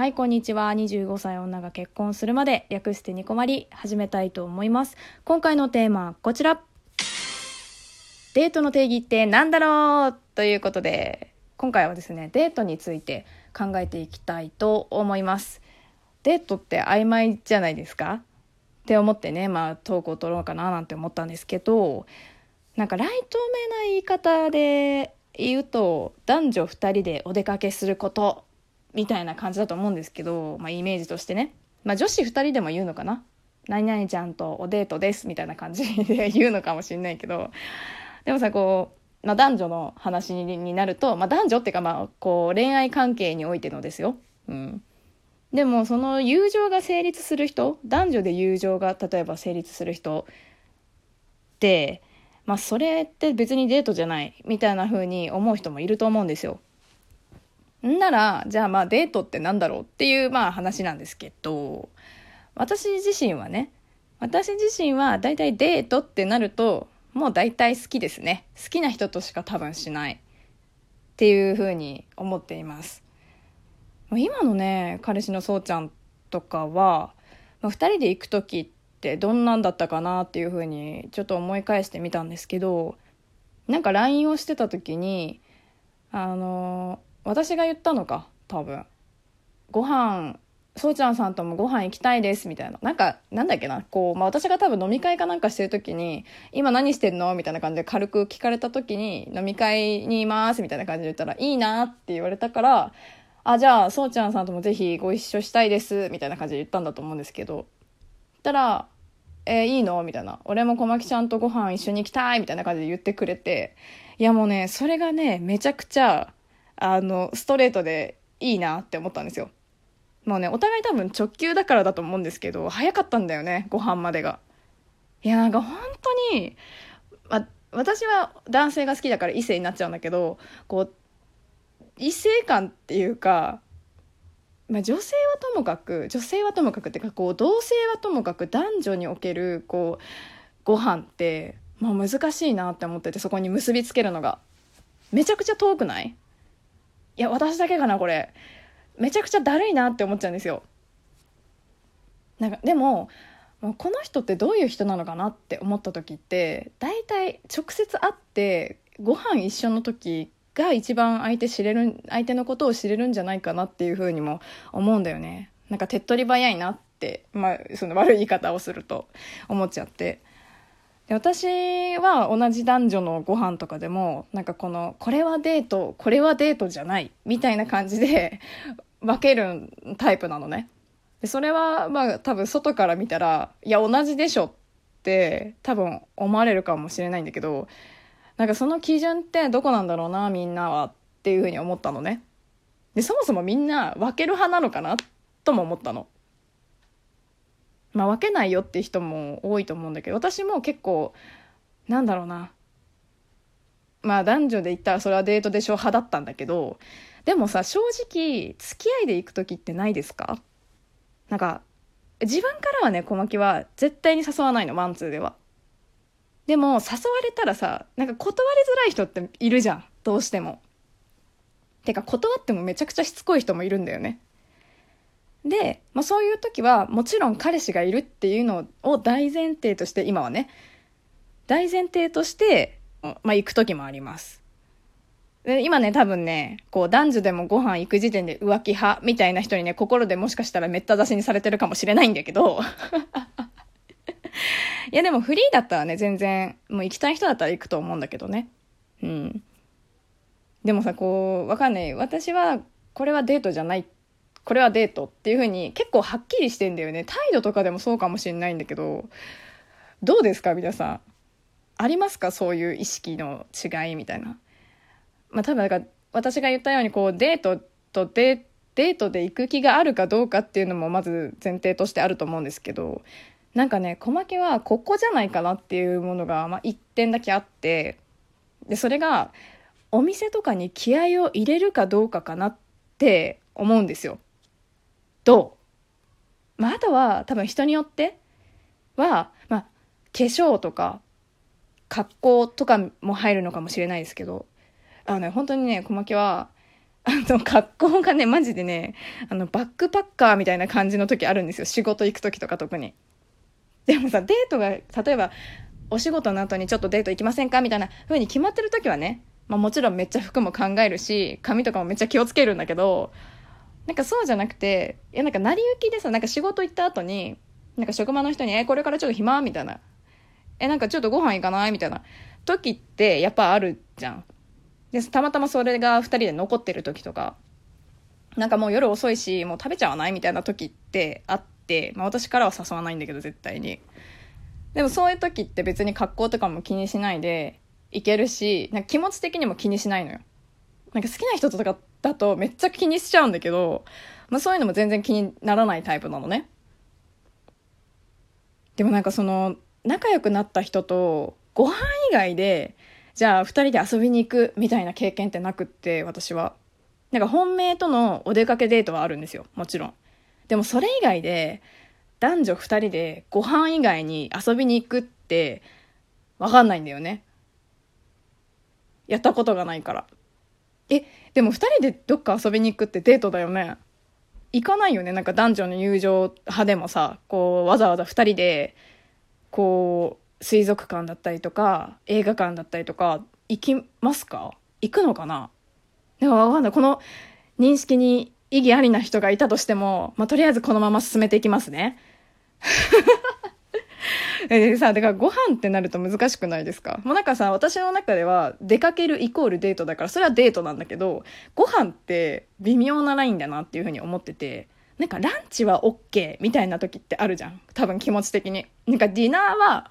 はい、こんにちは。25歳女が結婚するまで、略してニコマリ、始めたいと思います。今回のテーマはこちら。デートの定義って何だろう？ということで、今回はですね、デートについて考えていきたいと思います。デートって曖昧じゃないですか？って思ってね、まあ、トークを取ろうかななんて思ったんですけど、なんかライトめな言い方で言うと、男女2人でお出かけすることみたいな感じだと思うんですけど、まあ、イメージとしてね。まあ、女子2人でも言うのかな何々ちゃんとおデートですみたいな感じ で言うのかもしんないけど、でもさ、こう、まあ、男女の話になると、まあ、男女っていうか、まあ、こう、恋愛関係においてのですよ。うん。でも、その友情が成立する人、男女で友情が例えば成立する人って、まあ、それって別にデートじゃないみたいな風に思う人もいると思うんですよ。んなら、じゃあまあデートって何だろうっていうまあ話なんですけど、私自身はね、私自身は大体デートってなると、もう大体好きですね。好きな人としか多分しないっていうふうに思っています。今のね、彼氏のそうちゃんとかは、まあ、2人で行く時ってどんなんだったかなっていうふうにちょっと思い返してみたんですけど、なんか LINE をしてた時に、あの私が言ったのか多分ご飯そうちゃんさんともご飯行きたいですみたいななんかなんだっけなこう、まあ、私が多分飲み会かなんかしてる時に「今何してんの?」みたいな感じで軽く聞かれた時に「飲み会にいます」みたいな感じで言ったら「いいな」って言われたから「あじゃあそうちゃんさんともぜひご一緒したいです」みたいな感じで言ったんだと思うんですけどたら「えー、いいの?」みたいな「俺も小牧ちゃんとご飯一緒に行きたい」みたいな感じで言ってくれていやもうねそれがねめちゃくちゃあの、ストレートでいいなって思ったんですよ。もうね、お互い多分直球だからだと思うんですけど、早かったんだよね、ご飯までが。いや、なんか本当に、ま、私は男性が好きだから異性になっちゃうんだけど、こう、異性感っていうか、まあ、女性はともかく、女性はともかくっていうか、こう、同性はともかく男女における、こう、ご飯って、まあ難しいなって思ってて、そこに結びつけるのが。めちゃくちゃ遠くない？いや私だけかなこれ。めちゃくちゃだるいなって思っちゃうんですよ。なんかでもこの人ってどういう人なのかなって思った時って大体直接会ってご飯一緒の時が一番相手知れる相手のことを知れるんじゃないかなっていうふうにも思うんだよね。なんか手っ取り早いなってまあその悪い言い方をすると思っちゃって。私は同じ男女のご飯とかでもなんかこのこれはデートこれはデートじゃないみたいな感じで 分けるタイプなのね。でそれはまあ多分外から見たらいや同じでしょって多分思われるかもしれないんだけどなんかその基準ってどこなんだろうなみんなはっていうふうに思ったのね。でそもそもみんな分ける派なのかなとも思ったの。まあ分けないよって人も多いと思うんだけど私も結構なんだろうな。まあ男女で言ったらそれはデートでしょ派だったんだけどでもさ正直付き合いで行く時ってないですか？なんか自分からはね小牧は絶対に誘わないのマンツーでは。でも誘われたらさなんか断りづらい人っているじゃんどうしても。てか断ってもめちゃくちゃしつこい人もいるんだよね。で、まあ、そういう時はもちろん彼氏がいるっていうのを大前提として今はね大前提として、まあ、行く時もあります。で今ね多分ねこう男女でもご飯行く時点で浮気派みたいな人にね心でもしかしたらめった出しにされてるかもしれないんだけど。いやでもフリーだったらね全然もう行きたい人だったら行くと思うんだけどね。うん。でもさこうわかんない。私はこれはデートじゃないってこれはデートっていう風に結構はっきりしてんだよね。態度とかでもそうかもしれないんだけどどうですか皆さん？ありますか？そういう意識の違いみたいな。まあ多分か私が言ったようにこうデートとデデートで行く気があるかどうかっていうのもまず前提としてあると思うんですけどなんかね小牧はここじゃないかなっていうものが、まあ、1点だけあってでそれがお店とかに気合を入れるかどうかかなって思うんですよ。と、まあ、あとは多分人によっては、まあ、化粧とか格好とかも入るのかもしれないですけどあのね本当にね小牧はあの、格好がね、マジでね、あの、バックパッカーみたいな感じの時あるんですよ。仕事行く時とか特に。でもさ、デートが、例えば、お仕事の後にちょっとデート行きませんか？みたいな風に決まってる時はね、まあもちろんめっちゃ服も考えるし、髪とかもめっちゃ気をつけるんだけど、なんかそうじゃなくて、いやなんか成り行きでさ、なんか仕事行った後に、なんか職場の人に、え、これからちょっと暇みたいな。え、なんかちょっとご飯行かないみたいな時ってやっぱあるじゃん。で、たまたまそれが2人で残ってる時とか、なんかもう夜遅いし、もう食べちゃわないみたいな時ってあって、まあ私からは誘わないんだけど絶対に。でもそういう時って別に格好とかも気にしないでいけるし、なんか気持ち的にも気にしないのよ。なんか好きな人とかだとめっちゃ気にしちゃうんだけど、まあそういうのも全然気にならないタイプなのね。でもなんかその仲良くなった人とご飯以外でじゃあ2人で遊びに行くみたいな経験ってなくって私は。なんか本命とのお出かけデートはあるんですよ。もちろん。でもそれ以外で男女2人でご飯以外に遊びに行くって分かんないんだよね。やったことがないから。えでも2人でどっか遊びに行くってデートだよね。行かないよね。なんか男女の友情派でもさこうわざわざ2人でこう水族館だったりとか映画館だったりとか行きますか？行くのかな？でもわかんない。この認識に意義ありな人がいたとしても、まあ、とりあえずこのまま進めていきますね。でさ、だからご飯ってなると難しくないですか？もうなんかさ、私の中では出かけるイコールデートだから、それはデートなんだけど、ご飯って微妙なラインだなっていうふうに思ってて、なんかランチは OK みたいな時ってあるじゃん。多分気持ち的に。なんかディナーは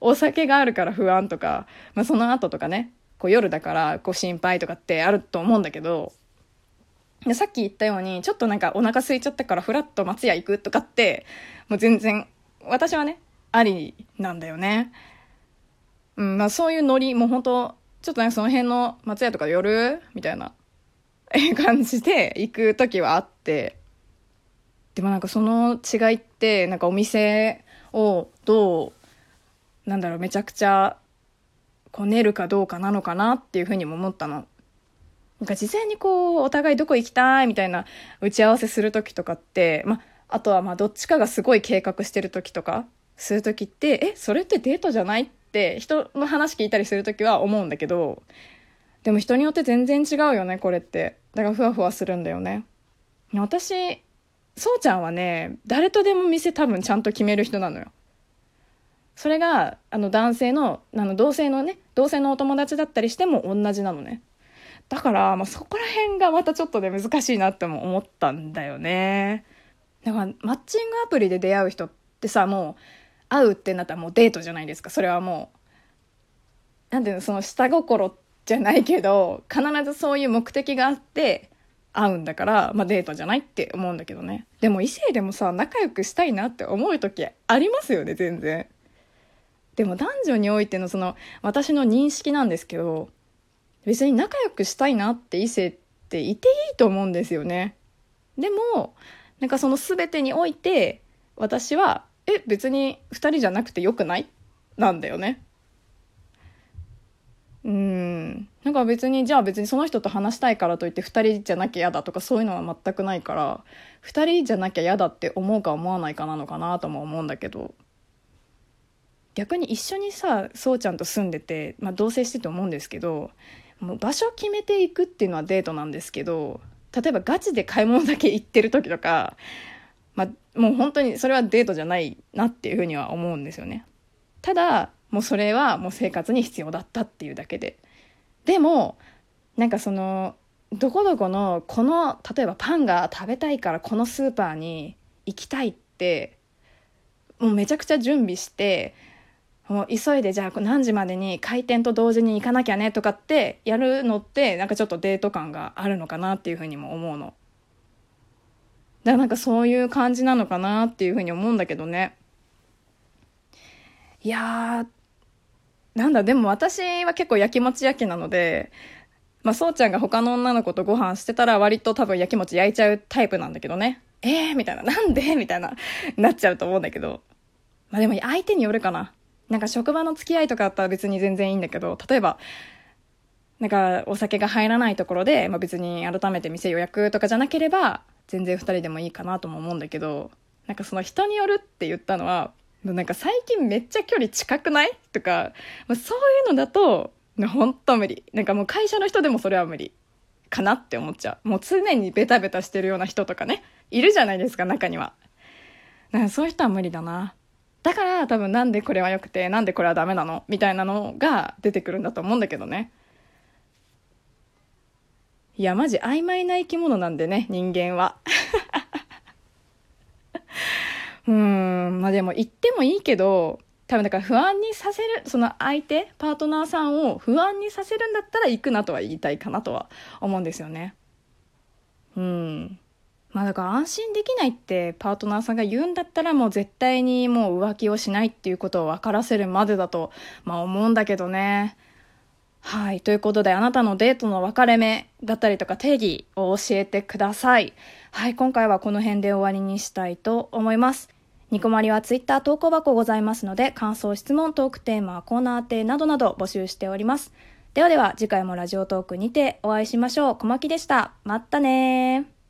お酒があるから不安とか、まあ、その後とかねこう夜だからこう心配とかってあると思うんだけどでさっき言ったようにちょっとなんかお腹空いちゃったからフラッと松屋行くとかってもう全然私はねありなんだよね。うんまあ、そういうノリもう本当ちょっとなんかその辺の松屋とか寄るみたいな 感じで行く時はあってでもなんかその違いってなんかお店をどうなんだろう、めちゃくちゃ、こう練るかどうかなのかなっていうふうにも思ったの。なんか事前にこう、お互いどこ行きたいみたいな打ち合わせする時とかって、まあ、とはまあどっちかがすごい計画してる時とか、する時って、え、それってデートじゃないって人の話聞いたりする時は思うんだけど、でも人によって全然違うよね、これって。だからふわふわするんだよね。私、そうちゃんはね、誰とでも店多分ちゃんと決める人なのよ。それがあの男性のあの同性のね同性のお友達だったりしても同じなのねだから、まあ、そこら辺がまたちょっとね難しいなっても思ったんだよねだからマッチングアプリで出会う人ってさもう会うってなったらもうデートじゃないですか。それはもうなんていうのその下心じゃないけど必ずそういう目的があって会うんだから、まあ、デートじゃないって思うんだけどね。でも異性でもさ仲良くしたいなって思う時ありますよね全然。でも男女においてのその私の認識なんですけど別に仲良くしたいなって異性っていていいと思うんですよね。でもなんかその全てにおいて私はえ別に2人じゃなくてよくない？なんだよね。うんなんか別にじゃあ別にその人と話したいからといって2人じゃなきゃ嫌だとかそういうのは全くないから2人じゃなきゃ嫌だって思うか思わないかなのかなとも思うんだけど逆に一緒にさそうちゃんと住んでて、まあ、同棲してて思うんですけどもう場所決めていくっていうのはデートなんですけど例えばガチで買い物だけ行ってる時とか、まあ、もう本当にそれはデートじゃないなっていうふうには思うんですよね。ただもうそれはもう生活に必要だったっていうだけで。でもなんかそのどこどこのこの例えばパンが食べたいからこのスーパーに行きたいってもうめちゃくちゃ準備してもう急いでじゃあ何時までに開店と同時に行かなきゃねとかってやるのってなんかちょっとデート感があるのかなっていうふうにも思うの。だからなんかそういう感じなのかなっていうふうに思うんだけどね。いやー、なんだ、でも私は結構やきもち焼きなので、まあ、そうちゃんが他の女の子とご飯してたら割と多分やきもち焼いちゃうタイプなんだけどね。えーみたいな。なんで？みたいな、なっちゃうと思うんだけど。まあでも相手によるかな。なんか職場の付き合いとかだったら別に全然いいんだけど、例えば、なんかお酒が入らないところで、まあ、別に改めて店予約とかじゃなければ全然2人でもいいかなとも思うんだけどなんかその人によるって言ったのはなんか最近めっちゃ距離近くない？とか、まあ、そういうのだと本当無理。なんかもう会社の人でもそれは無理。かなって思っちゃう。もう常にベタベタしてるような人とかねいるじゃないですか中には。なんかそういう人は無理だな。だから多分なんでこれは良くてなんでこれはダメなの？みたいなのが出てくるんだと思うんだけどね。いやマジ曖昧な生き物なんでね人間は。うんまあでも言ってもいいけど多分だから不安にさせるその相手パートナーさんを不安にさせるんだったら行くなとは言いたいかなとは思うんですよね。うん。まあだから安心できないってパートナーさんが言うんだったらもう絶対にもう浮気をしないっていうことを分からせるまでだとまあ思うんだけどね。はい。ということで、あなたのデートの分かれ目だったりとか定義を教えてください。はい。今回はこの辺で終わりにしたいと思います。ニコマリはツイッター投稿箱ございますので、感想、質問、トークテーマ、コーナー宛などなど募集しております。ではでは、次回もラジオトークにてお会いしましょう。小牧でした。まったね